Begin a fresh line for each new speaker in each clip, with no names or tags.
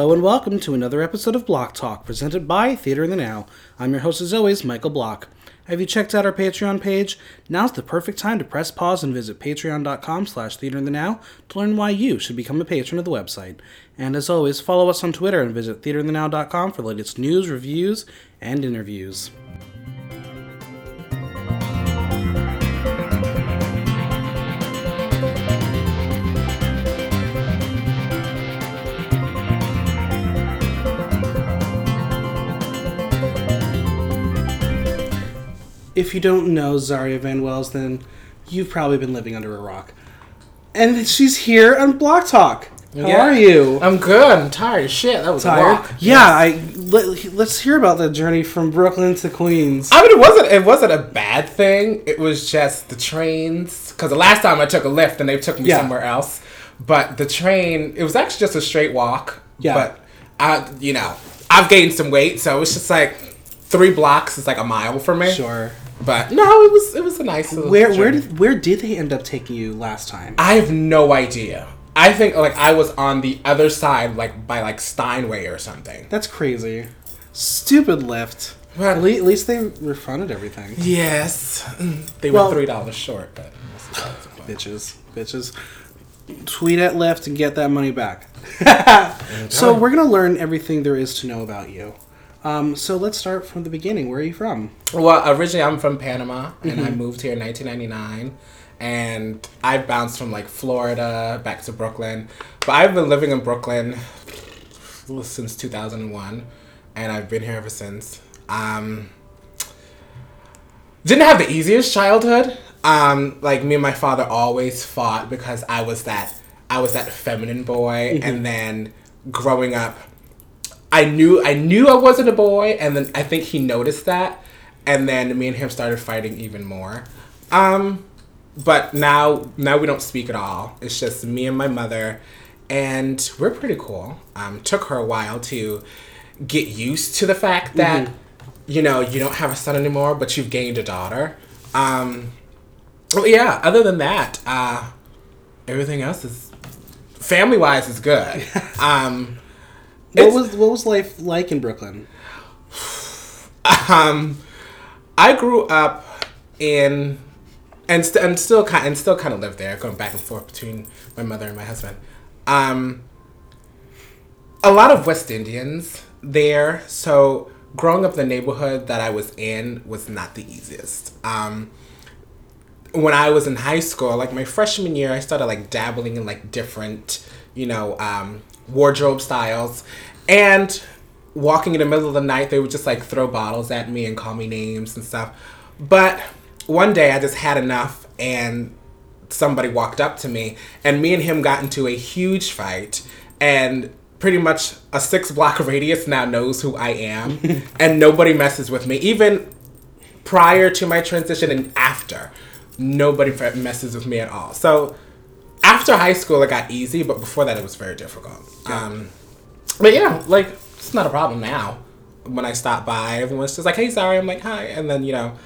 Hello and welcome to another episode of Block Talk, presented by Theater in the Now. I'm your host, as always, Michael Block. Have you checked out our Patreon page? Now's the perfect time to press pause and visit patreon.com slash theater in the now to learn why you should become a patron of the website. And as always, follow us on Twitter and visit theaterinthenow.com for the latest news, reviews, and interviews. If you don't know Zaria Van Wells, then you've probably been living under a rock. And she's here on Block Talk. How
Yeah.
are you?
I'm good. I'm tired as shit. That was a
Tired?
walk.
Yeah, I let, let's hear about the journey from Brooklyn to Queens.
I mean, it wasn't. It wasn't a bad thing. It was just the trains. Because the last time I took a Lyft and they took me
Yeah.
somewhere else. But the train, it was actually just a straight walk.
Yeah.
But I, you know, I've gained some weight, so it's just like three blocks is like a mile for me.
Sure.
But no, it was it was a nice. little
Where where did where did they end up taking you last time?
I have no idea. I think like I was on the other side, like by like Steinway or something.
That's crazy. Stupid Lyft.
Well-
At le- at least they refunded everything.
Yes, they
Well-
were three dollars short, but
Bitches. Bitches. Tweet at Lyft and get that money back. so we're gonna learn everything there is to know about you. Um, so let's start from the beginning. Where are you from?
well, originally I'm from Panama, and
Mm-hmm.
I moved here in 1999, and I bounced from like Florida back to Brooklyn, but I've been living in Brooklyn since 2001, and I've been here ever since. Um, didn't have the easiest childhood. Um, like me and my father always fought because I was that I was that feminine boy, and then growing up, I knew I knew I wasn't a boy, and then I think he noticed that, and then me and him started fighting even more. Um, but now now we don't speak at all. It's just me and my mother, and we're pretty cool. Um, took her a while to get used to the fact that you know you don't have a son anymore, but you've gained a daughter. Um, well, yeah. Other than that, uh, everything else is family wise is good. Um,
What
It's-
was what was life like in Brooklyn?
um, I grew up in and, st- and still kind and still kind of live there, going back and forth between my mother and my husband. Um, a lot of West Indians there, so growing up the neighborhood that I was in was not the easiest. Um, when I was in high school, like my freshman year, I started like dabbling in like different, you know, um, wardrobe styles. And walking in the middle of the night, they would just like throw bottles at me and call me names and stuff. But one day I just had enough and somebody walked up to me and me and him got into a huge fight and pretty much a six block radius now knows who I am and nobody messes with me even prior to my transition and after nobody messes with me at all so after high school it got easy but before that it was very difficult um, but yeah like it's not a problem now when I stop by everyone's just like hey sorry I'm like hi and then you know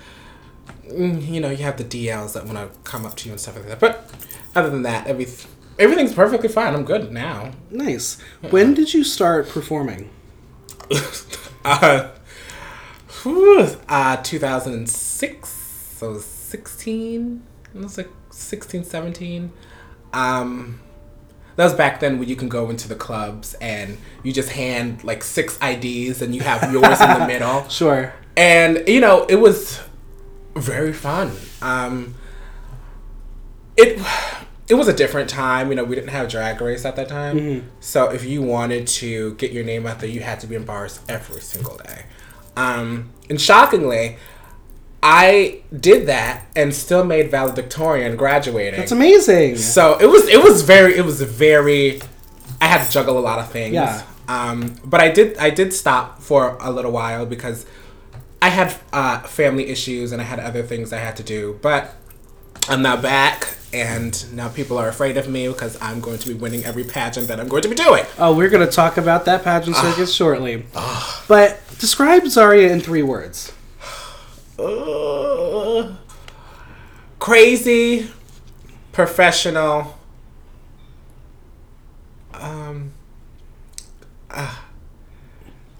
mm, you know, you have the DLs that want to come up to you and stuff like that. But other than that, every everything's perfectly fine. I'm good now.
Nice. When did you start performing?
uh, whew, uh, 2006. So 16. I was like 16, 17. Um, that was back then when you can go into the clubs and you just hand like six IDs and you have yours in the middle.
Sure.
and you know it was very fun. Um it it was a different time. You know we didn't have drag race at that time. So if you wanted to get your name out there you had to be in bars every single day. Um and shockingly i did that and still made valedictorian graduating
That's amazing.
so it was it was very it was very I had to juggle a lot of things.
Yeah.
Um, but I did I did stop for a little while because I had uh, family issues and I had other things I had to do. But I'm now back and now people are afraid of me because I'm going to be winning every pageant that I'm going to be doing.
Oh, we're going to talk about that pageant circus shortly. But describe Zaria in three words.
Uh, crazy, professional. Um, uh,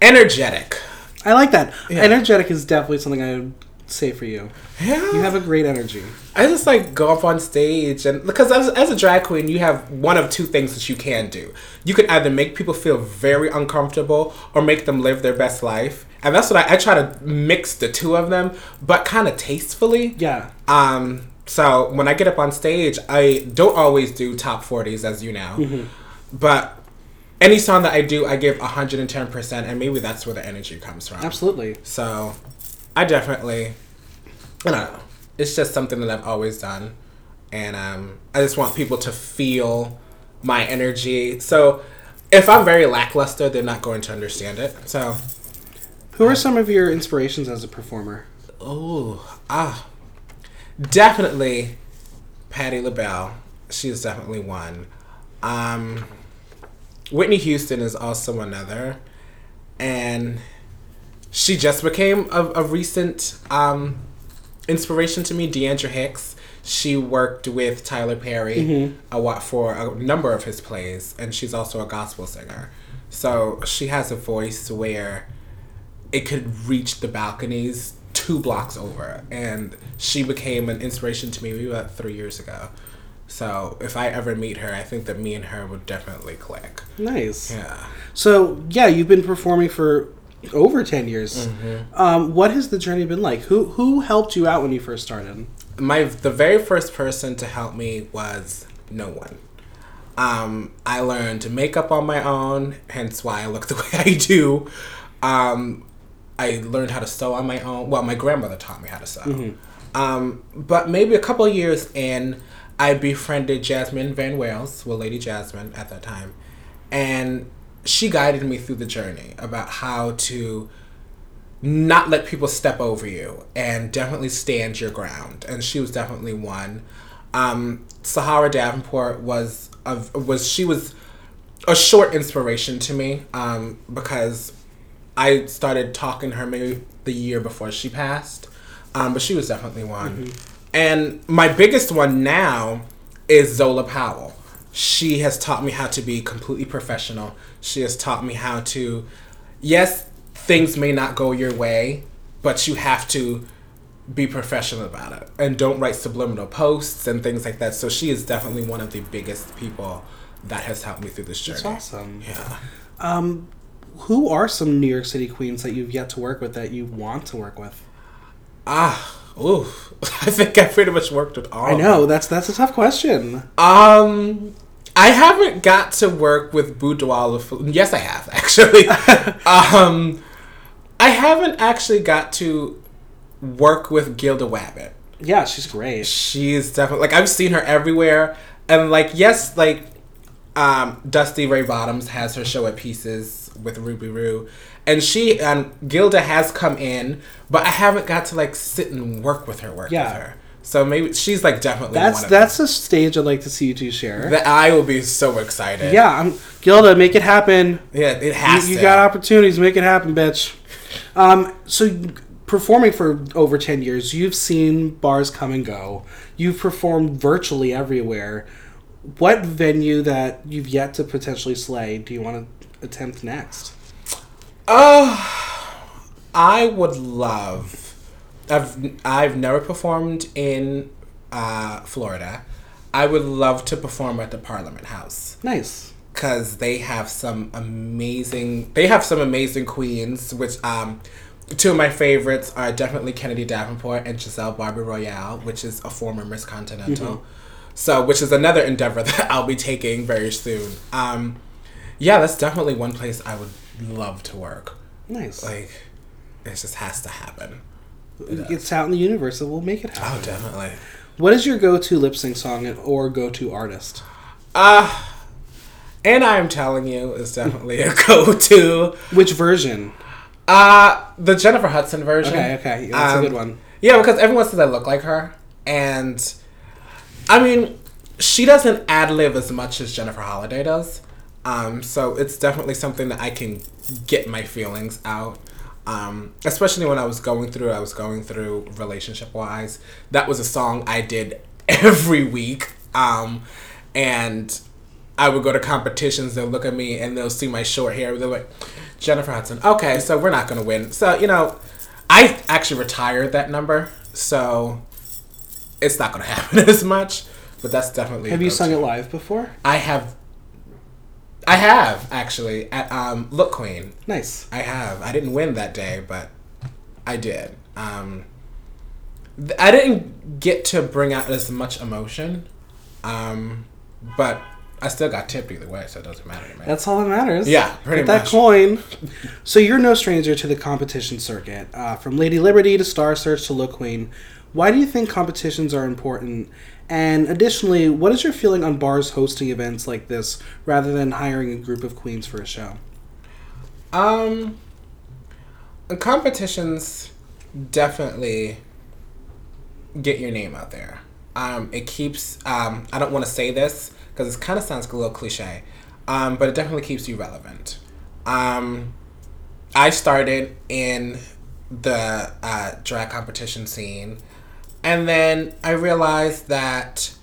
energetic.
I like that.
Yeah.
Energetic is definitely something I would say for you.
Yeah.
You have a great energy.
I just like go up on stage and because as, as a drag queen, you have one of two things that you can do. You can either make people feel very uncomfortable or make them live their best life, and that's what I, I try to mix the two of them, but kind of tastefully.
Yeah.
Um. So when I get up on stage, I don't always do top forties, as you know, but any song that I do, I give hundred and ten percent, and maybe that's where the energy comes from.
Absolutely.
So, I definitely, I don't know. It's just something that I've always done, and um, I just want people to feel my energy. So, if I'm very lackluster, they're not going to understand it. So,
Who are some of your inspirations as a performer?
oh, ah, definitely Patti LaBelle. She's definitely one. Um, Whitney Houston is also another, and she just became a, a recent um, inspiration to me. D'atra Hicks. She worked with Tyler Perry a lot for a number of his plays, and she's also a gospel singer. So she has a voice where it could reach the balconies two blocks over, and she became an inspiration to me maybe about three years ago. So if I ever meet her, I think that me and her would definitely click.
Nice.
Yeah.
So yeah, you've been performing for over ten years.
Mm-hmm.
Um, what has the journey been like? Who who helped you out when you first started?
my the very first person to help me was no one. Um, I learned makeup on my own, hence why I look the way I do. Um, I learned how to sew on my own. Well, my grandmother taught me how to sew. Um, but maybe a couple of years in, I befriended Jasmine Van Wales, well, Lady Jasmine at that time, and she guided me through the journey about how to not let people step over you and definitely stand your ground. And she was definitely one. Um, Sahara Davenport was a, was she was a short inspiration to me um, because I started talking to her maybe the year before she passed, um, but she was definitely one. And my biggest one now is Zola Powell. She has taught me how to be completely professional. She has taught me how to, yes, things may not go your way, but you have to be professional about it and don't write subliminal posts and things like that. So she is definitely one of the biggest people that has helped me through this journey.
That's awesome.
Yeah.
Um, who are some New York City queens that you've yet to work with that you want to work with?
Ah, ooh. I think I pretty much worked with all.
I know that's that's a tough question.
Um, I haven't got to work with Boudoir. Yes, I have actually. um, I haven't actually got to work with Gilda Wabbit.
Yeah, she's great.
She's definitely like I've seen her everywhere, and like yes, like um, Dusty Ray Bottoms has her show at Pieces with Ruby Roo, and she and Gilda has come in, but I haven't got to like sit and work with her, work
Yeah.
with her. So maybe she's like definitely
That's that's a stage I'd like to see you two share.
That I will be so excited.
yeah, I'm Gilda. Make it happen.
yeah, it
You,
has
you
to.
got opportunities. Make it happen, bitch. Um, so performing for over ten years, you've seen bars come and go. You've performed virtually everywhere. What venue that you've yet to potentially slay do you want to attempt next?
Oh, I would love. I've I've never performed in uh, Florida. I would love to perform at the Parliament House
Nice.
because they have some amazing. They have some amazing queens. Which um, two of my favorites are definitely Kennedy Davenport and Giselle Barbie Royale, which is a former Miss Continental. So, which is another endeavor that I'll be taking very soon. Um, yeah, that's definitely one place I would love to work.
Nice.
Like, it just has to happen.
it's out in the universe, so we'll make it happen.
Oh, definitely.
What is your go-to lip sync song or go-to artist?
Uh, and I'm telling you, is definitely a go-to.
Which version?
Uh, the Jennifer Hudson version.
Okay, okay, that's a
Um,
good one.
Yeah, because everyone says I look like her, and I mean, she doesn't ad lib as much as Jennifer Holliday does. Um, so it's definitely something that I can get my feelings out. Um, especially when I was going through, I was going through relationship wise. That was a song I did every week, um, and I would go to competitions. They'll look at me and they'll see my short hair. They're like, Jennifer Hudson. Okay, so we're not gonna win. So you know, I actually retired that number, so it's not gonna happen as much. But that's definitely.
Have you sung it live before?
I have. I have actually at um, Look Queen.
Nice.
I have. I didn't win that day, but I did. Um, th- I didn't get to bring out as much emotion, um, but I still got tipped either way, so it doesn't matter to me.
That's all that matters.
Yeah, pretty
Get that coin. So you're no stranger to the competition circuit. Uh, from Lady Liberty to Star Search to Look Queen. Why do you think competitions are important? And additionally, what is your feeling on bars hosting events like this rather than hiring a group of queens for a show?
Um, competitions definitely get your name out there. Um, it keeps. Um, I don't want to say this because it kind of sounds a little cliche, um, but it definitely keeps you relevant. Um, I started in the uh, drag competition scene, and then I realized that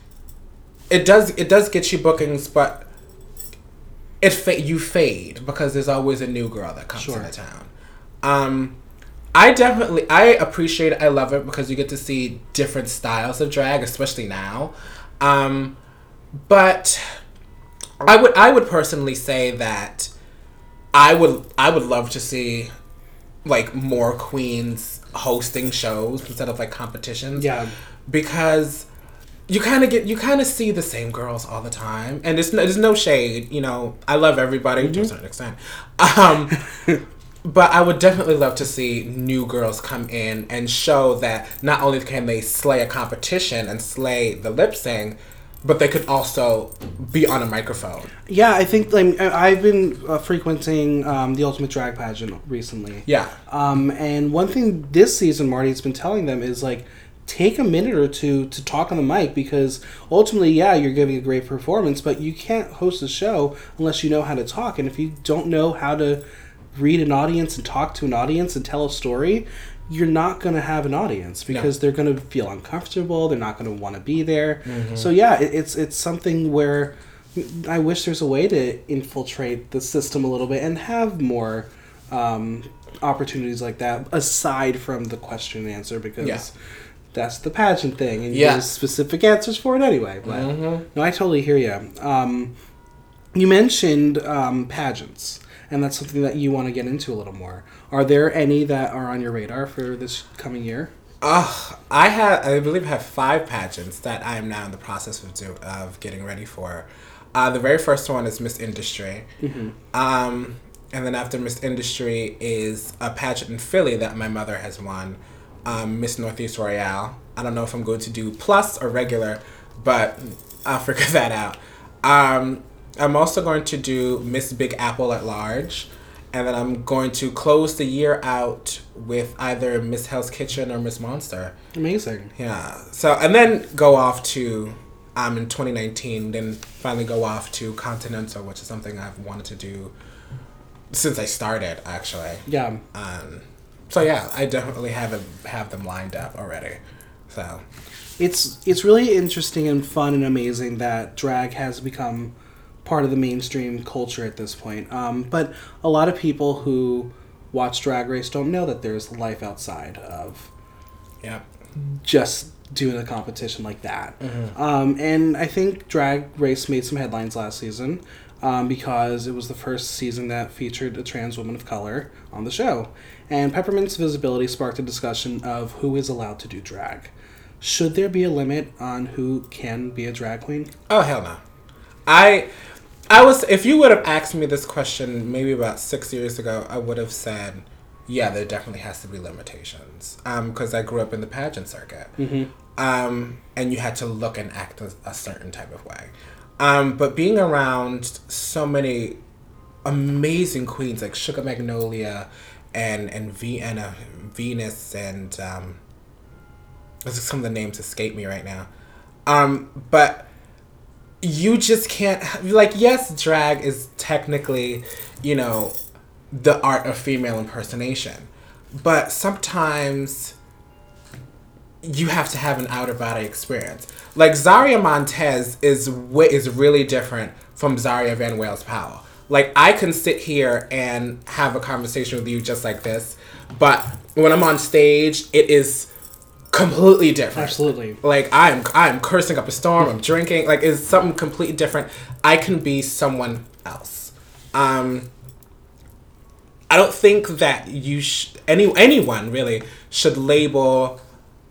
it does it does get you bookings, but it fa- you fade because there's always a new girl that comes
Sure.
into town. Um, I definitely I appreciate it. I love it because you get to see different styles of drag, especially now. Um, but I would I would personally say that I would I would love to see like more queens hosting shows instead of like competitions.
Yeah.
Because you kind of get you kind of see the same girls all the time, and there's no, there's no shade. You know, I love everybody to a certain extent. Um, but I would definitely love to see new girls come in and show that not only can they slay a competition and slay the lip sync, but they could also be on a microphone.
Yeah, I think like I- I've been uh, frequenting um, the Ultimate Drag Pageant recently.
Yeah.
Um, and one thing this season Marti's been telling them is like take a minute or two to talk on the mic because ultimately, yeah, you're giving a great performance, but you can't host a show unless you know how to talk. And if you don't know how to read an audience and talk to an audience and tell a story, you're not going to have an audience because they're going to feel uncomfortable. They're not going to want to be there. So yeah, it, it's it's something where I wish there's a way to infiltrate the system a little bit and have more um, opportunities like that aside from the question and answer because
Yeah.
that's the pageant thing and
Yeah.
there's specific answers for it anyway. But no, I totally hear you. Um, you mentioned um, pageants, and that's something that you want to get into a little more. Are there any that are on your radar for this coming year?
Ugh, I have, I believe, I have five pageants that I am now in the process of do, of getting ready for. Uh, the very first one is Miss Industry, um, and then after Miss Industry is a pageant in Philly that my mother has won, um, Miss Northeast Royale. I don't know if I'm going to do plus or regular, but I'll figure that out. Um, I'm also going to do Miss Big Apple at large, and then I'm going to close the year out with either Miss Hell's Kitchen or Miss Monster.
Amazing.
Yeah. So and then go off to um in 2019, then finally go off to Continental, which is something I've wanted to do since I started actually.
Yeah.
Um. So yeah, I definitely have them, have them lined up already. So
it's it's really interesting and fun and amazing that drag has become part of the mainstream culture at this point. Um, but a lot of people who watch Drag Race don't know that there's life outside of
yeah.
just doing a competition like that. Um, and I think Drag Race made some headlines last season um, because it was the first season that featured a trans woman of color on the show. And Peppermint's visibility sparked a discussion of who is allowed to do drag. Should there be a limit on who can be a drag queen?
Oh hell no. I I was if you would have asked me this question maybe about six years ago, I would have said, yeah, there definitely has to be limitations. Um, because I grew up in the pageant circuit. Um, and you had to look and act a, a certain type of way. Um, but being around so many amazing queens like Sugar Magnolia and and Vienna Venus and um some of the names escape me right now. Um, but you just can't like yes, drag is technically, you know, the art of female impersonation. But sometimes you have to have an outer body experience. Like Zaria Montez is wi- is really different from Zaria Van Wales Powell. Like I can sit here and have a conversation with you just like this, but when I'm on stage, it is completely different.
Absolutely.
Like I'm I'm cursing up a storm, I'm drinking, like it's something completely different. I can be someone else. Um I don't think that you sh- any anyone really should label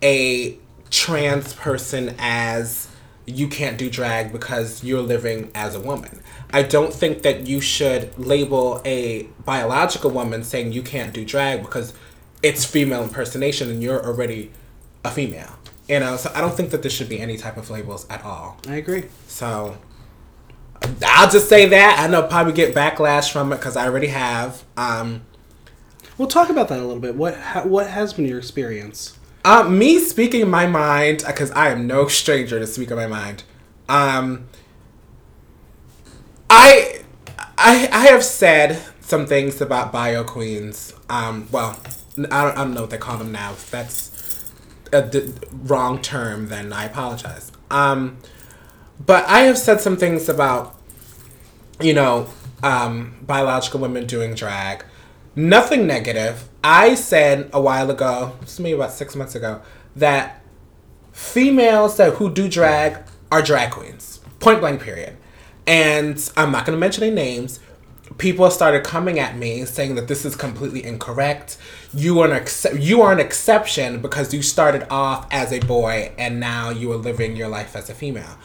a trans person as you can't do drag because you're living as a woman. I don't think that you should label a biological woman saying you can't do drag because it's female impersonation and you're already a female. You know, so I don't think that there should be any type of labels at all.
I agree.
So I'll just say that. I know I'll probably get backlash from it because I already have. Um,
We'll talk about that a little bit. What ha- what has been your experience?
uh, me speaking my mind because I am no stranger to speak my mind. Um, I, I I have said some things about bio queens. Um, well, I don't, I don't know what they call them now. That's a wrong term, then I apologize. Um, but I have said some things about, you know, um, biological women doing drag. Nothing negative. I said a while ago, maybe about six months ago, that females that who do drag are drag queens. Point blank period. And I'm not gonna mention any names. People started coming at me saying that this is completely incorrect. You are an you are an exception because you started off as a boy and now you are living your life as a female.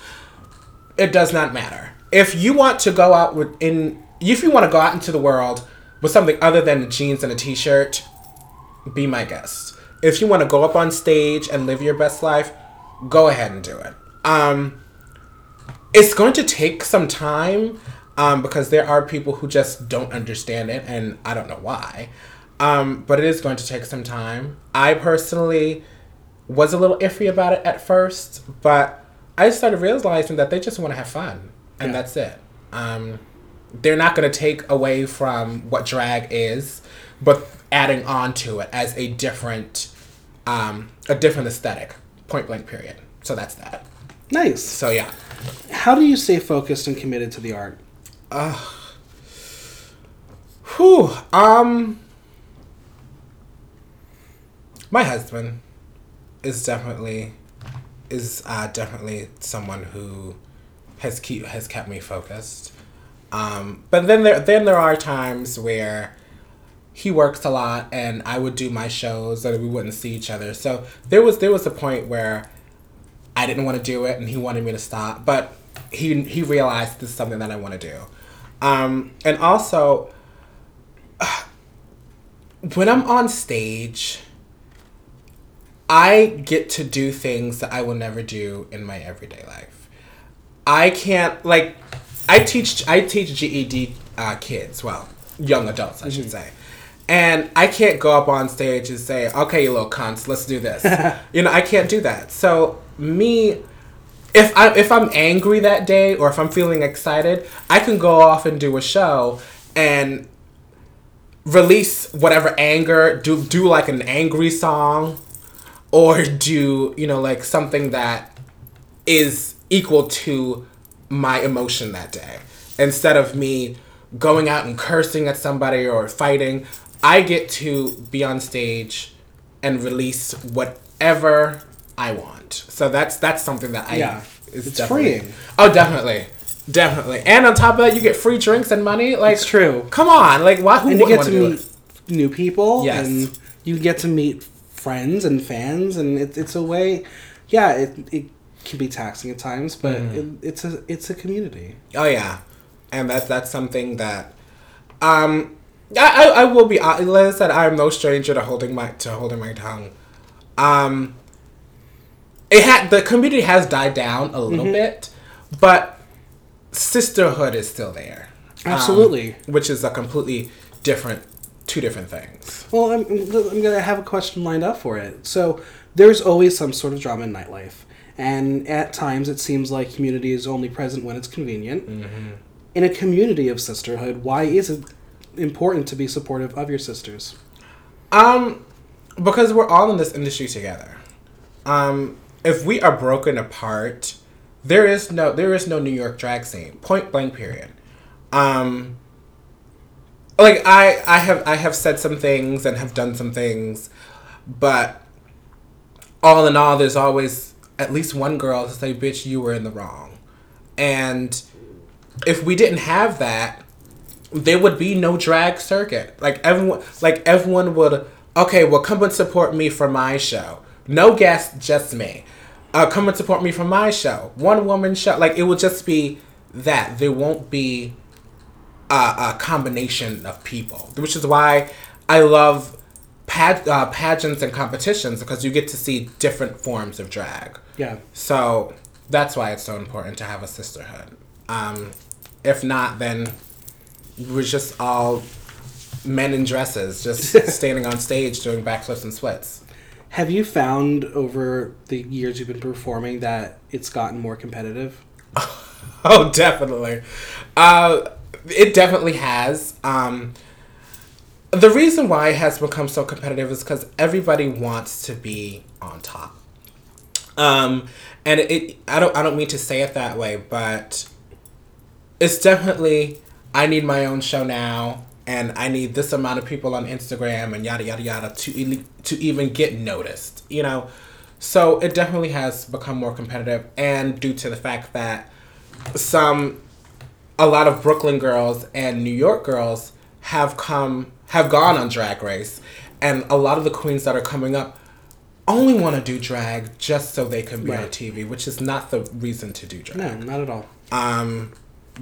It does not matter. If you want to go out with in if you want to go out into the world with something other than jeans and a t-shirt, be my guest. If you want to go up on stage and live your best life, go ahead and do it. Um, it's going to take some time um, because there are people who just don't understand it, and I don't know why. Um, but it is going to take some time. I personally was a little iffy about it at first, but I started realizing that they just want to have fun, and
Yeah.
that's it. Um, they're not going to take away from what drag is, but adding on to it as a different, um, a different aesthetic. Point blank. Period. So that's that.
Nice.
So yeah.
How do you stay focused and committed to the art?
Whew. Um. My husband is definitely is uh, definitely someone who has keep has kept me focused. Um, but then there then there are times where he works a lot and I would do my shows and we wouldn't see each other. So there was there was a point where I didn't want to do it and he wanted me to stop, but he he realized this is something that I want to do. Um, and also when I'm on stage, I get to do things that I will never do in my everyday life. I can't like I teach I teach GED uh, kids, well, young adults, I should say. And I can't go up on stage and say, "Okay, you little cunts, let's do this." you know, I can't do that. So me, if I if I'm angry that day or if I'm feeling excited, I can go off and do a show and release whatever anger. Do do like an angry song, or do you know like something that is equal to my emotion that day instead of me going out and cursing at somebody or fighting i get to be on stage and release whatever i want so that's that's something that i
Yeah.
is
It's freeing.
oh definitely definitely and on top of that you get free drinks and money like
It's true.
come on like why who
and you get to meet
it
new people
Yes.
and you get to meet friends and fans and it, it's a way yeah it, it can be taxing at times but
Mm-hmm.
it, it's a it's a community
Oh yeah, and that's that's something that, um, I, I, I will be. Like I said, I'm no stranger to holding my to holding my tongue. Um, it had the community has died down a little bit, but sisterhood is still there. Um,
Absolutely.
which is a completely different, two different things.
well I'm, I'm gonna have a question lined up for it so there's always some sort of drama in nightlife and at times it seems like community is only present when it's convenient in a community of sisterhood why is it important to be supportive of your sisters
Um, because we're all in this industry together. Um, if we are broken apart, there is no there is no New York drag scene. Point blank. Period. Um, like I I have I have said some things and have done some things, but all in all, there's always at least one girl to say, "Bitch, you were in the wrong," and if we didn't have that, there would be no drag circuit. Like everyone, like everyone would. Okay, well, come and support me for my show. No guest, just me. Uh, come and support me for my show. One woman show. Like it will just be that. There won't be a, a combination of people, which is why I love pad, uh, pageants and competitions because you get to see different forms of drag.
Yeah.
So that's why it's so important to have a sisterhood. Um, if not, then we're just all men in dresses, just standing on stage doing backflips and splits.
Have you found over the years you've been performing that it's gotten more competitive?
oh, definitely. Uh, it definitely has. Um, the reason why it has become so competitive is because everybody wants to be on top. Um, and it, I don't, I don't mean to say it that way, but it's definitely I need my own show now, and I need this amount of people on Instagram and yada yada yada to to even get noticed. You know, so it definitely has become more competitive, and due to the fact that some a lot of Brooklyn girls and New York girls have come have gone on Drag Race, and a lot of the queens that are coming up only want to do drag just so they can be right. on TV, which is not the reason to do drag.
No, not at all.
Um,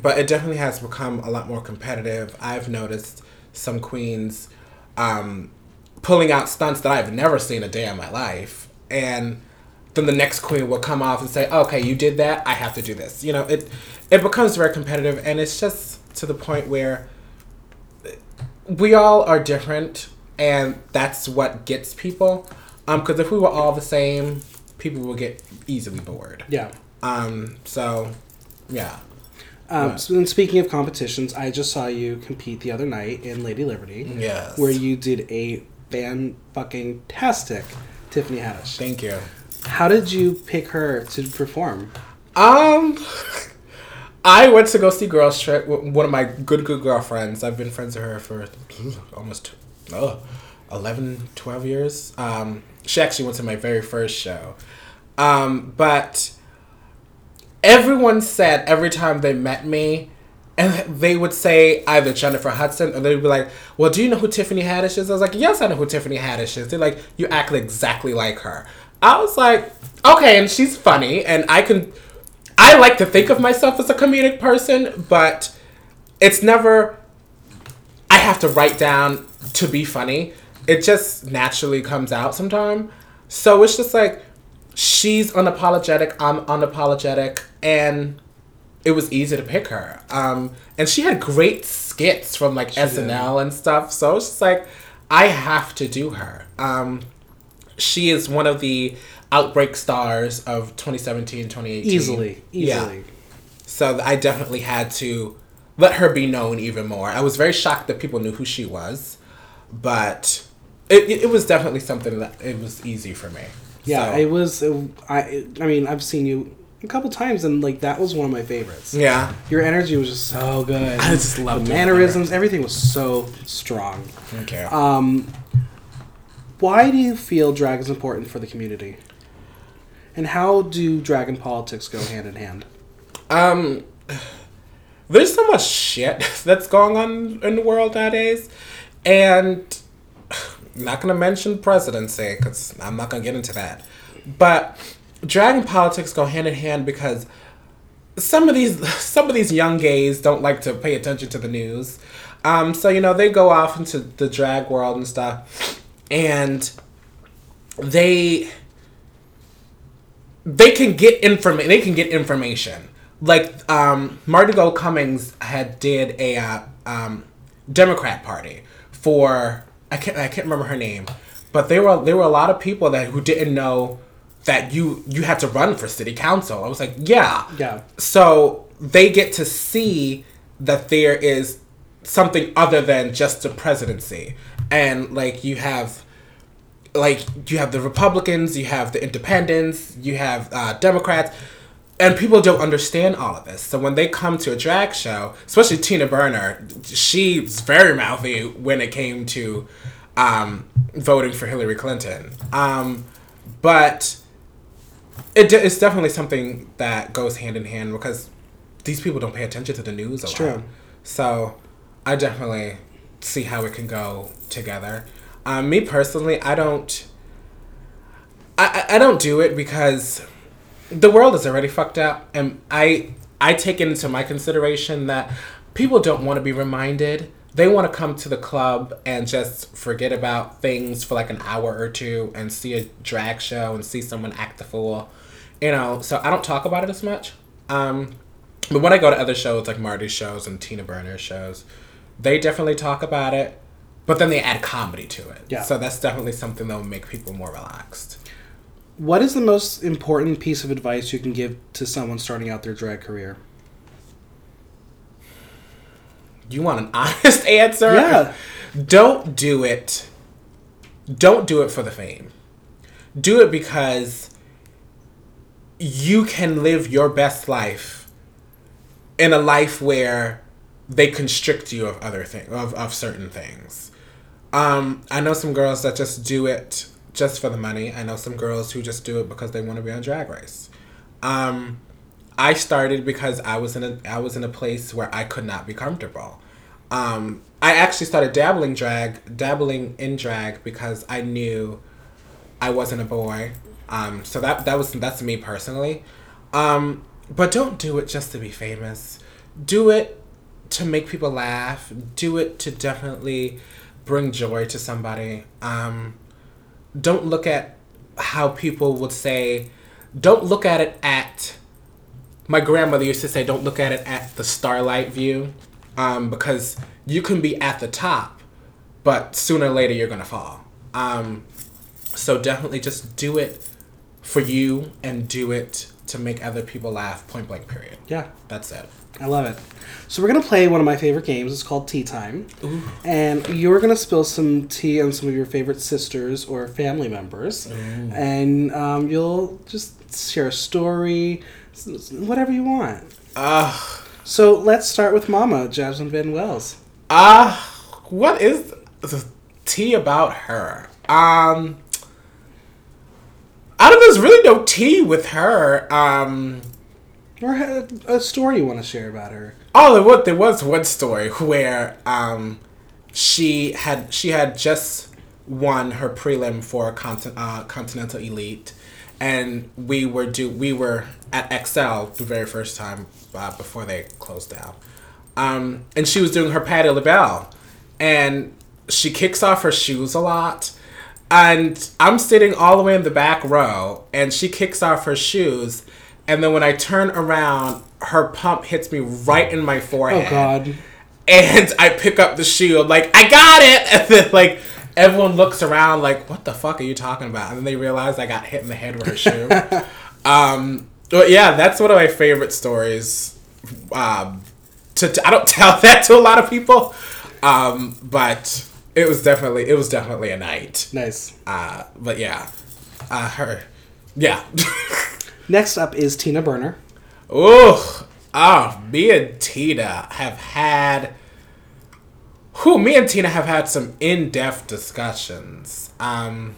but it definitely has become a lot more competitive. I've noticed some queens um, pulling out stunts that I've never seen a day in my life, and then the next queen will come off and say, "Okay, you did that. I have to do this." You know, it it becomes very competitive, and it's just to the point where we all are different, and that's what gets people. Um, because if we were all the same, people would get easily bored.
Yeah.
Um. So, yeah.
Um, so then speaking of competitions, I just saw you compete the other night in Lady Liberty.
Yes.
Where you did a fan fucking tastic Tiffany Haddish.
Thank you.
How did you pick her to perform?
Um, I went to go see Girls Trip with one of my good good girlfriends. I've been friends with her for almost oh, 11, 12 years. Um, she actually went to my very first show. Um, but everyone said every time they met me, and they would say either Jennifer Hudson or they'd be like, Well, do you know who Tiffany Haddish is? I was like, Yes, I know who Tiffany Haddish is. They're like, You act exactly like her. I was like, Okay, and she's funny, and I can. I like to think of myself as a comedic person, but it's never. I have to write down to be funny. It just naturally comes out sometime. So it's just like, she's unapologetic, I'm unapologetic, and it was easy to pick her. Um, and she had great skits from like she SNL did. and stuff. So it's just like, I have to do her. Um, she is one of the outbreak stars of 2017, 2018.
Easily, easily.
Yeah. So I definitely had to let her be known even more. I was very shocked that people knew who she was, but it, it was definitely something that it was easy for me.
Yeah, so. it was. It, I I mean, I've seen you a couple times, and like that was one of my favorites.
Yeah,
your energy was just so good.
I just love it.
the mannerisms. Everything was so strong.
Okay.
Um, why do you feel drag is important for the community? And how do drag and politics go hand in hand?
Um, there's so much shit that's going on in the world nowadays, and not gonna mention presidency because I'm not gonna get into that. But drag and politics go hand in hand because some of these some of these young gays don't like to pay attention to the news. Um, so you know they go off into the drag world and stuff, and they they can get information. They can get information. Like um, Marti Gould Cummings had did a uh, um, Democrat Party for I can't I can't remember her name, but there were there were a lot of people that who didn't know that you you had to run for city council. I was like, yeah,
yeah.
So they get to see that there is something other than just the presidency, and like you have like you have the Republicans, you have the Independents, you have uh, Democrats. And people don't understand all of this. So when they come to a drag show, especially Tina Burner, she's very mouthy when it came to um, voting for Hillary Clinton. Um, but it, it's definitely something that goes hand in hand because these people don't pay attention to the news a
It's
lot.
true.
So I definitely see how it can go together. Um, me personally, I don't. I, I I don't do it because the world is already fucked up, and I I take into my consideration that people don't want to be reminded. They want to come to the club and just forget about things for like an hour or two and see a drag show and see someone act the fool, you know. So I don't talk about it as much. Um, but when I go to other shows like Marti's shows and Tina Burner's shows, they definitely talk about it, but then they add comedy to it.
Yeah.
So that's definitely something that will make people more relaxed.
What is the most important piece of advice you can give to someone starting out their drag career?
You want an honest answer?
Yeah.
Don't do it. Don't do it for the fame. Do it because you can live your best life in a life where they constrict you of other things of, of certain things. Um, I know some girls that just do it just for the money. I know some girls who just do it because they want to be on Drag Race. Um, I started because I was in a I was in a place where I could not be comfortable. Um, I actually started dabbling drag, dabbling in drag because I knew I wasn't a boy. Um, so that that was that's me personally. Um, but don't do it just to be famous. Do it to make people laugh. Do it to definitely bring joy to somebody. Um, don't look at how people would say. Don't look at it at. My grandmother used to say, "Don't look at it at the starlight view," um, because you can be at the top, but sooner or later you're gonna fall. Um, so definitely just do it for you and do it to make other people laugh. Point blank. Period.
Yeah,
That's it.
I love it. So we're gonna play one of my favorite games. It's called Tea Time, and you're gonna spill some tea on some of your favorite sisters or family members, and um, you'll just share a story, whatever you want.
Ugh.
So let's start with Mama Jasmine Van Wells.
Ah, what is the tea about her? Um, I don't. Know, there's really no tea with her. Um,
Or a, story you want to share about her.
oh, there was there was one story where um, she had she had just won her prelim for uh, Continental Elite, and we were do we were at XL the very first time uh, before they closed down, um, and she was doing her Patti LaBelle, and she kicks off her shoes a lot. And I'm sitting all the way in the back row, and she kicks off her shoes. And then when I turn around, her pump hits me right in my forehead.
Oh God.
and I pick up the shoe. I'm like, I got it. And then like everyone looks around like, what the fuck are you talking about? And then they realize I got hit in the head with her shoe. um, but yeah, that's one of my favorite stories. Um, to, to- I don't tell that to a lot of people, um, but it was definitely it was definitely a night.
Nice.
Uh, but yeah, uh, her, yeah.
Next up is Tina Burner.
Ooh, oh, me and Tina have had. Who me and Tina have had some in-depth discussions. Um,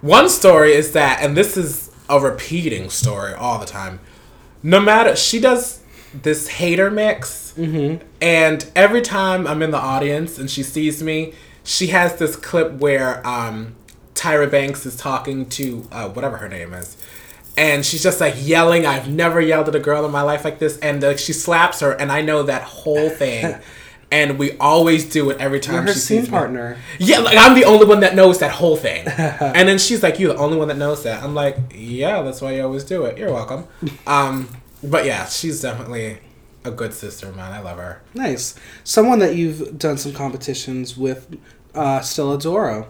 one story is that, and this is a repeating story all the time. No matter she does this hater mix, and every time I'm in the audience and she sees me, she has this clip where um, Tyra Banks is talking to uh, whatever her name is, and she's just like yelling. I've never yelled at a girl in my life like this, and like she slaps her, and I know that whole thing. And we always do it every time
You're her
she
scene
sees me.
partner.
Yeah, like I'm the only one that knows that whole thing. and then she's like, "You the only one that knows that." I'm like, "Yeah, that's why you always do it. You're welcome." Um, but yeah, she's definitely a good sister man. I love her.
Nice. Someone that you've done some competitions with, uh, Stella Doro.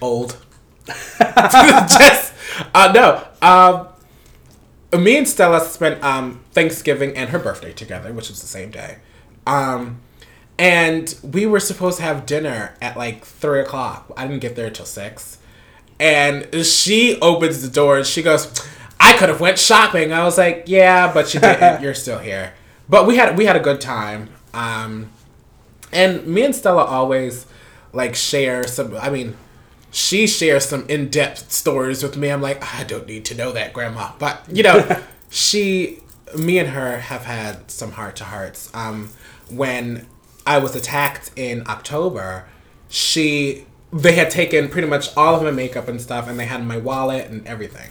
Old. Just uh, no. Um, me and Stella spent um, Thanksgiving and her birthday together, which was the same day. Um, and we were supposed to have dinner at like three o'clock. I didn't get there till six. and she opens the door and she goes, "I could have went shopping." I was like, "Yeah, but you didn't. You're still here." But we had we had a good time. Um, and me and Stella always like share some. I mean, she shares some in depth stories with me. I'm like, I don't need to know that, Grandma. But you know, she, me and her have had some heart to hearts. Um, when I was attacked in October, she they had taken pretty much all of my makeup and stuff, and they had my wallet and everything.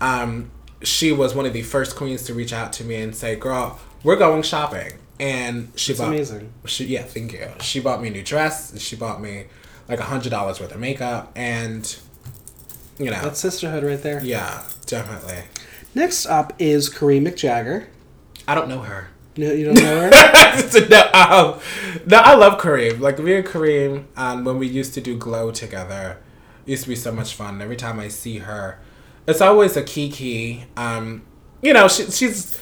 Um, she was one of the first queens to reach out to me and say, "Girl, we're going shopping." And she
It's
bought
amazing.
She yeah, thank you. She bought me a new dress. She bought me like a hundred dollars worth of makeup, and you know,
That's sisterhood right there.
yeah, definitely.
Next up is Kareem McJagger.
I don't know her.
No, you don't know her?
no, um, no, I love Kareem. Like me and Kareem, um, when we used to do Glow together, it used to be so much fun. Every time I see her, it's always a kiki. Um, you know, she, she's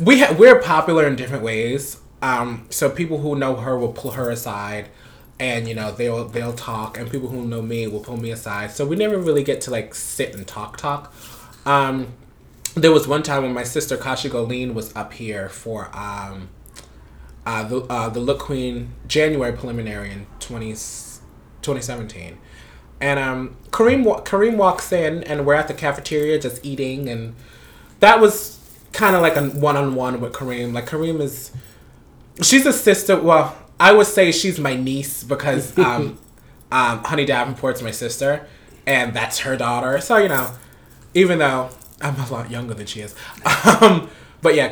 we ha- we're popular in different ways. Um, so people who know her will pull her aside, and you know they'll they'll talk, and people who know me will pull me aside. So we never really get to like sit and talk talk. Um, there was one time when my sister Kashi Goleen was up here for um, uh, the uh, the Look Queen January preliminary in 20, 2017. And um, Kareem Kareem walks in, and we're at the cafeteria just eating, and that was kind of like a one on one with Kareem. Like Kareem is, she's a sister. Well, I would say she's my niece because um, um, Honey Davenport's my sister, and that's her daughter. So you know, even though I'm a lot younger than she is, um, but yeah,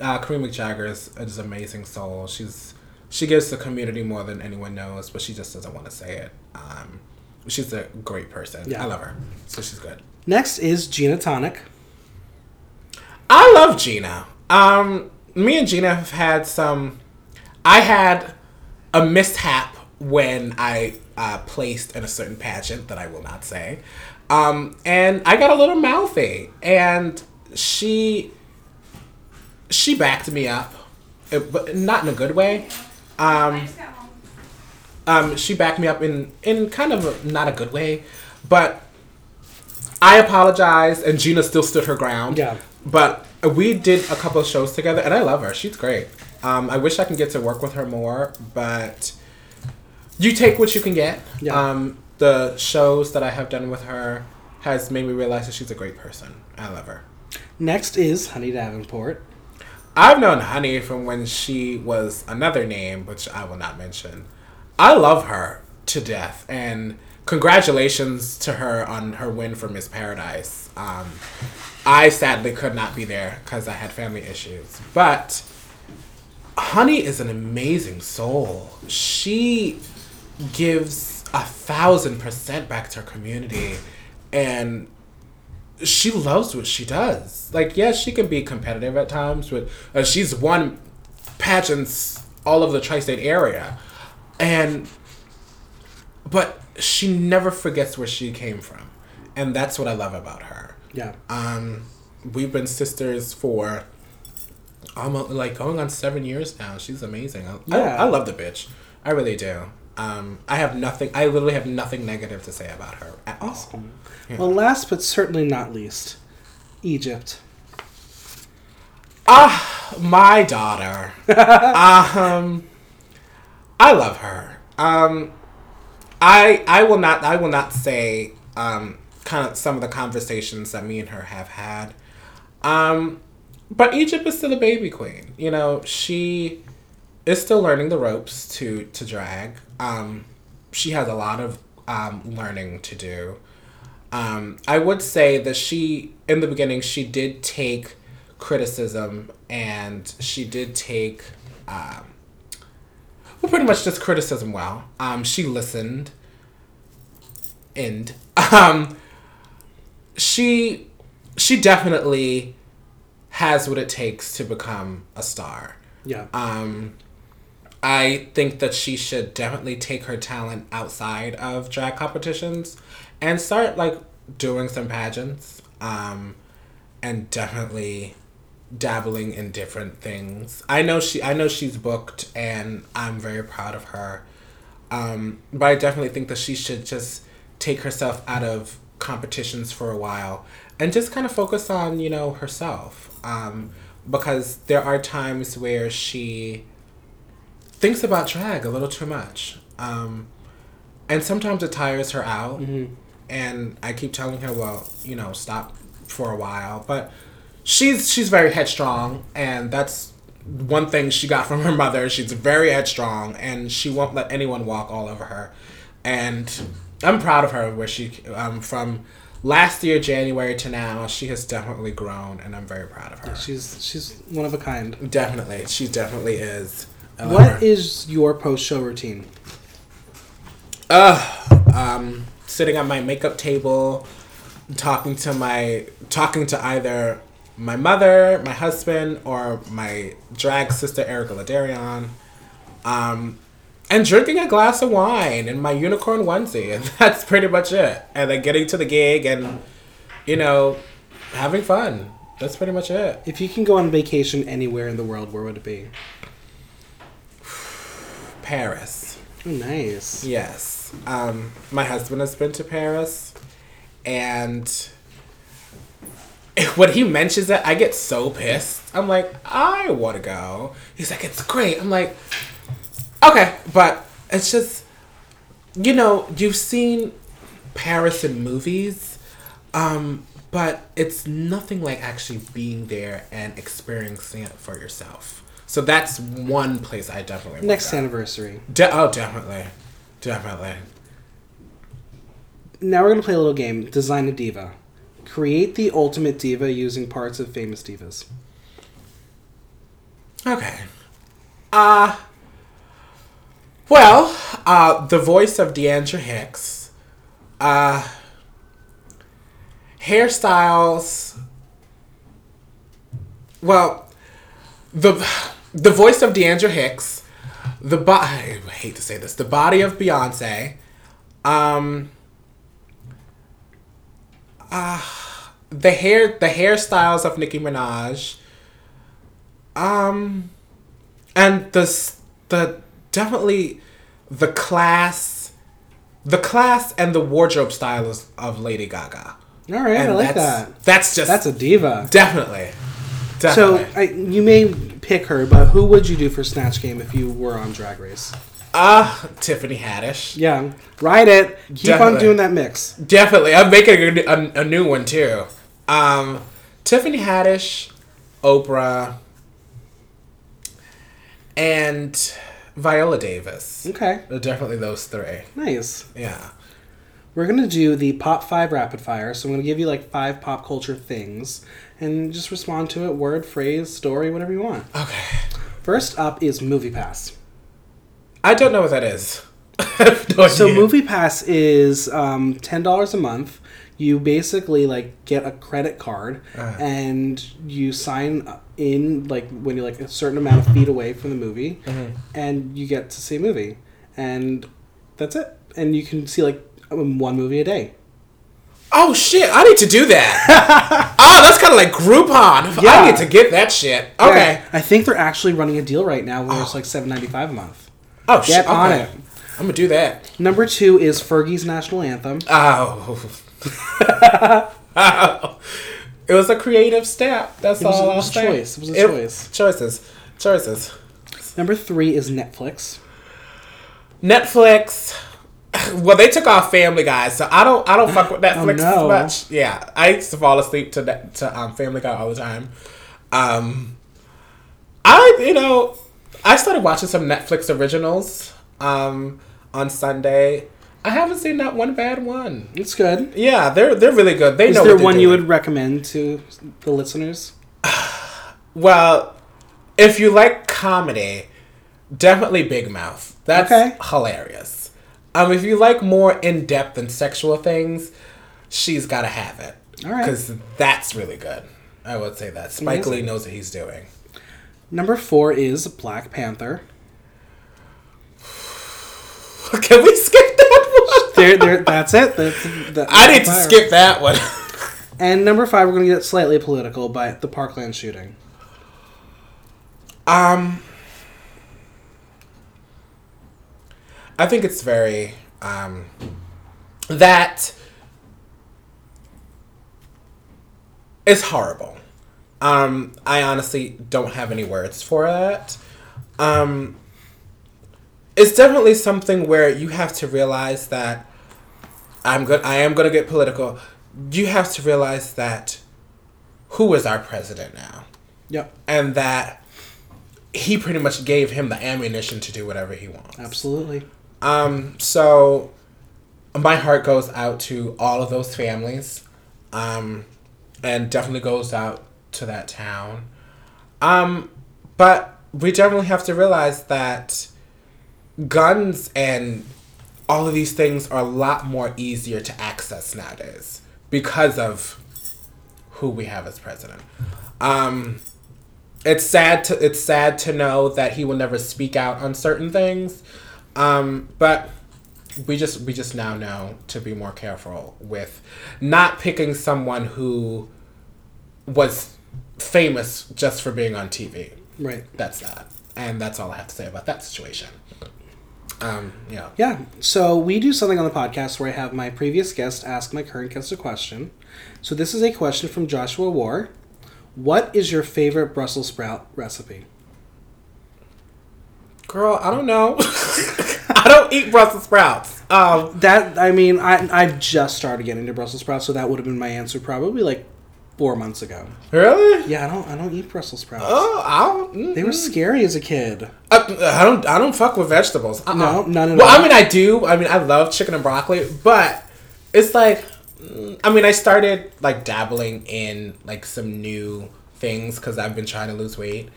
uh, Kareem McJagger is, is an amazing soul. She's she gives the community more than anyone knows, but she just doesn't want to say it. Um, she's a great person.
Yeah.
I love her, so she's good.
Next is Gina Tonic.
I love Gina. Um, me and Gina have had some. I had a mishap when I uh, placed in a certain pageant that I will not say, um, and I got a little mouthy, and she she backed me up, uh, but not in a good way. Um, um, she backed me up in in kind of a, not a good way, but I apologized, and Gina still stood her ground.
Yeah.
But we did a couple of shows together, and I love her. She's great. Um, I wish I can get to work with her more, but you take what you can get.
Yeah.
Um, the shows that I have done with her has made me realize that she's a great person. I love her.
Next is Honey Davenport.
I've known Honey from when she was another name, which I will not mention. I love her to death, and congratulations to her on her win for Miss Paradise. Um, I sadly could not be there because I had family issues, but Honey is an amazing soul. She gives a thousand percent back to her community, and she loves what she does. Like, yes, she can be competitive at times, but uh, she's won pageants all over the tri-state area, and but she never forgets where she came from, and that's what I love about her.
Yeah.
Um, we've been sisters for almost like going on seven years now. She's amazing. I,
Yeah.
I, I love the bitch. I really do. Um, I have nothing. I literally have nothing negative to say about her at all.
Awesome. Well, last but certainly not least, Egypt.
Ah, my daughter. um, I love her. Um, I I will not I will not say um kind of some of the conversations that me and her have had. Um, but Egypt is still a baby queen. You know, she is still learning the ropes to to drag. Um, she has a lot of um, learning to do. Um, I would say that she, in the beginning, she did take criticism and she did take, um, well, pretty much just criticism well. Um, she listened. And um, she, she definitely has what it takes to become a star.
Yeah.
Um, I think that she should definitely take her talent outside of drag competitions and start like doing some pageants. Um, and definitely dabbling in different things. I know she I know she's booked and I'm very proud of her. Um, but I definitely think that she should just take herself out of competitions for a while and just kind of focus on you know herself um, because there are times where she thinks about drag a little too much um, and sometimes it tires her out and i keep telling her well you know stop for a while but she's she's very headstrong and that's one thing she got from her mother she's very headstrong and she won't let anyone walk all over her and i'm proud of her where she um, from last year january to now she has definitely grown and i'm very proud of her
She's she's one of a kind.
definitely she definitely is
What
her.
is your post show routine?
um, sitting at my makeup table, talking to my talking to either my mother, my husband, or my drag sister Erica Ladarian, um, and drinking a glass of wine in my unicorn onesie, and that's pretty much it. And then getting to the gig and you know having fun. That's pretty much it.
If you can go on vacation anywhere in the world, where would it be?
Paris.
Oh, nice.
Yes. Um, my husband has been to Paris, and when he mentions it, I get so pissed. I'm like, I want to go. He's like, it's great. I'm like, okay, but it's just, you know, you've seen Paris in movies, um, but it's nothing like actually being there and experiencing it for yourself. So that's one place I definitely
Next
go.
anniversary.
De- oh, definitely, definitely.
Now we're gonna play a little game. Design a diva. Create the ultimate diva using parts of famous divas.
Okay. Uh well, uh the voice of D'atra Hicks. Uh hairstyles well the the voice of D'atra Hicks, the bo- I hate to say this, the body of Beyonce, um uh the hair the hairstyles of Nicki Minaj, um, and the the definitely the class, the class and the wardrobe styles of Lady Gaga.
All right,
And
I like that.
That's just
That's a diva.
definitely,
So
definitely.
I, you may pick her, but who would you do for Snatch Game if you were on Drag Race?
Ah, Tiffany Haddish.
Yeah, ride it. Keep on doing that mix.
Definitely, I'm making a, a, a new one too. Um, Tiffany Haddish, Oprah, and Viola Davis.
Okay,
Definitely those three.
nice.
Yeah.
We're gonna do the pop five rapid fire. So I'm gonna give you like five pop culture things, and just respond to it. Word, phrase, story, whatever you want.
Okay.
First up is Movie Pass.
I don't know what that is. No
So
idea.
Movie Pass is um, ten dollars a month. You basically like get a credit card,
Uh.
and you sign in like when you're like a certain amount of feet away from the movie,
Mm-hmm.
and you get to see a movie, and that's it. And you can see like one movie a day.
Oh shit! I need to do that. oh, that's kind of like Groupon.
Yeah.
I need to get that shit. Okay.
Yeah, I think they're actually running a deal right now where it's like seven ninety five a month.
Oh shit!
On
okay.
it.
I'm gonna do that.
Number two is Fergie's national anthem.
Oh. It was a creative step. That's
It was-
all
it was a choice. It was a choice.
Choices. Choices.
Number three is Netflix.
Netflix. Well, they took off Family Guy, so I don't. I don't fuck with Netflix
Oh, no.
as much. Yeah, I used to fall asleep to that to um, Family Guy all the time. Um, I you know I started watching some Netflix originals um, on Sunday. I haven't seen that one bad one.
It's good.
Yeah, they're they're really good. They
Is
know
there
what they're
one you would recommend to the listeners?
Well, if you like comedy, definitely Big Mouth. That's
Okay.
hilarious. Um, if you like more in depth and sexual things, she's got to have it.
All right.
Because that's really good. I would say that Spike Lee knows what he's doing.
Number four is Black Panther.
Can we skip that one?
There, there. That's it. That's, that,
I need to
fire.
skip that one.
And number five, we're going to get slightly political, by the Parkland shooting.
Um, I think it's very um, that it's horrible. Um, I honestly don't have any words for that. Um, it's definitely something where you have to realize that I'm good. I am going to get political. You have to realize that who is our president now,
Yep.
and that he pretty much gave him the ammunition to do whatever he wants.
Absolutely.
Um, so my heart goes out to all of those families. Um, and definitely goes out to that town. Um, but we definitely have to realize that guns and all of these things are a lot more easier to access nowadays because of who we have as president. Um, it's sad to it's sad to know that he will never speak out on certain things, um, but we just we just now know to be more careful with not picking someone who was famous just for being on TV.
Right.
That's that, and that's all I have to say about that situation. Um, yeah.
Yeah. So we do something on the podcast where I have my previous guest ask my current guest a question. So this is a question from Joshua War. What is your favorite Brussels sprout recipe?
Girl, I don't know. I don't eat Brussels sprouts. Um,
That I mean, I I've just started getting into Brussels sprouts, so that would have been my answer probably like four months ago.
really?
Yeah, I don't I don't eat Brussels sprouts.
Oh, I don't. mm,
They were scary as a kid.
I, I don't. I don't fuck with vegetables. Uh-uh.
No, none at
well,
all.
I mean, I do. I mean, I love chicken and broccoli, but it's like, mm, I mean, I started like dabbling in like some new things because I've been trying to lose weight.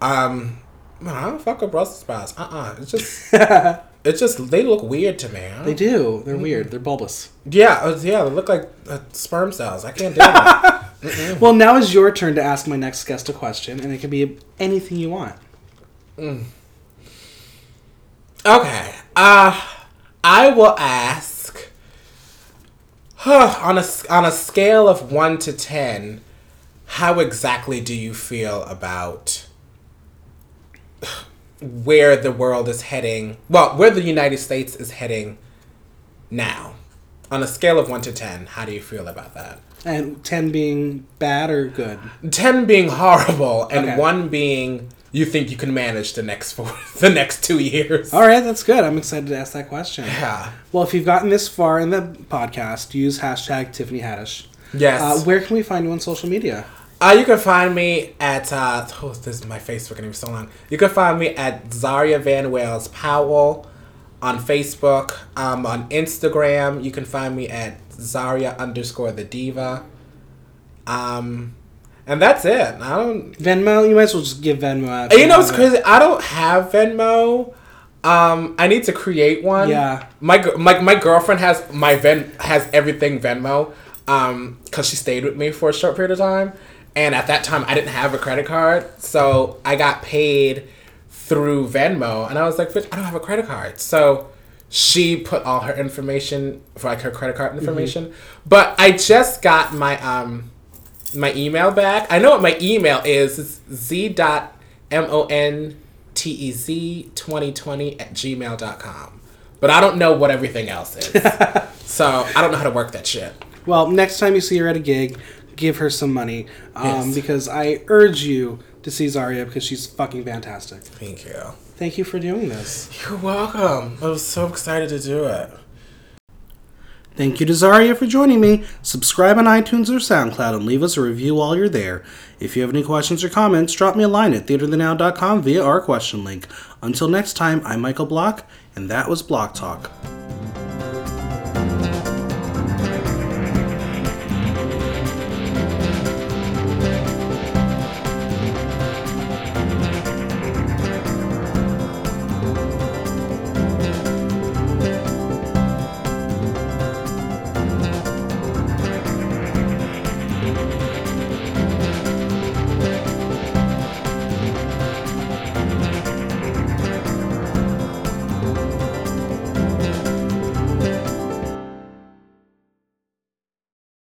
Um, I don't fuck with Brussels sprouts. Uh, uh It's just, it's just they look weird to me.
They do. They're weird. They're bulbous.
Yeah, uh, yeah, they look like uh, sperm cells. I can't do that.
Well, now is your turn to ask my next guest a question, and it can be anything you want.
Okay. Uh I will ask huh, on a on a scale of 1 to 10 how exactly do you feel about where the world is heading? Well, where the United States is heading now. On a scale of 1 to 10, how do you feel about that?
And ten being bad or good.
10 being horrible and
Okay.
1 being you think you can manage the next four the next 2 years.
All right, that's good. I'm excited to ask that question.
Yeah.
Well, if you've gotten this far in the podcast, use hashtag Tiffany Haddish.
Yes.
Uh, where can we find you on social media?
Uh, you can find me at uh, oh, this is my Facebook name so long. You can find me at Zaria Van Wales Powell on Facebook. Um, on Instagram, you can find me at Zaria underscore the diva. Um, and that's it. I don't.
Venmo. You might as well just give Venmo.
You know what's crazy? I don't have Venmo. Um, I need to create one.
Yeah.
My my my girlfriend has my Ven has everything Venmo. Um, cause she stayed with me for a short period of time, and at that time I didn't have a credit card, so I got paid through Venmo, and I was like, "Bitch, I don't have a credit card." So she put all her information for like her credit card information, but I just got my um my email back. I know what my email is. It's z dot m o n t e z twenty twenty at gmail.com. But I don't know what everything else is. so I don't know how to work that shit.
Well, next time you see her at a gig, give her some money um,
Yes.
because I urge you to see Zaria because she's fucking fantastic.
Thank you.
Thank you for doing this.
You're welcome. I was so excited to do it.
Thank you to Zaria for joining me. Subscribe on iTunes or SoundCloud and leave us a review while you're there. If you have any questions or comments, drop me a line at theaterthenow.com via our question link. Until next time, I'm Michael Block, and that was Block Talk.